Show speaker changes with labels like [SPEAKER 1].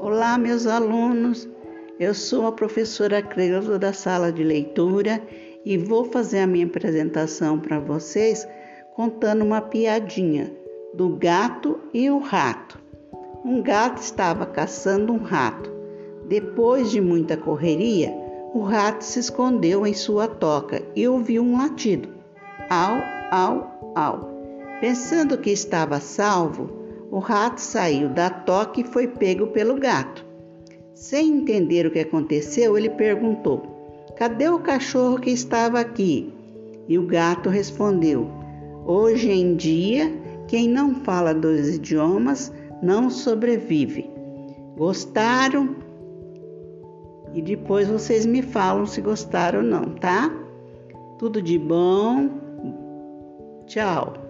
[SPEAKER 1] Olá, meus alunos. Eu sou a professora Creuza da sala de leitura e vou fazer a minha apresentação para vocês contando uma piadinha do gato e o rato. Um gato estava caçando um rato. Depois de muita correria, o rato se escondeu em sua toca e ouviu um latido. Au, au, au. Pensando que estava salvo, o rato saiu da toca e foi pego pelo gato. Sem entender o que aconteceu, ele perguntou: Cadê o cachorro que estava aqui? E o gato respondeu: Hoje em dia, quem não fala dois idiomas não sobrevive. Gostaram? E depois vocês me falam se gostaram ou não, tá? Tudo de bom. Tchau.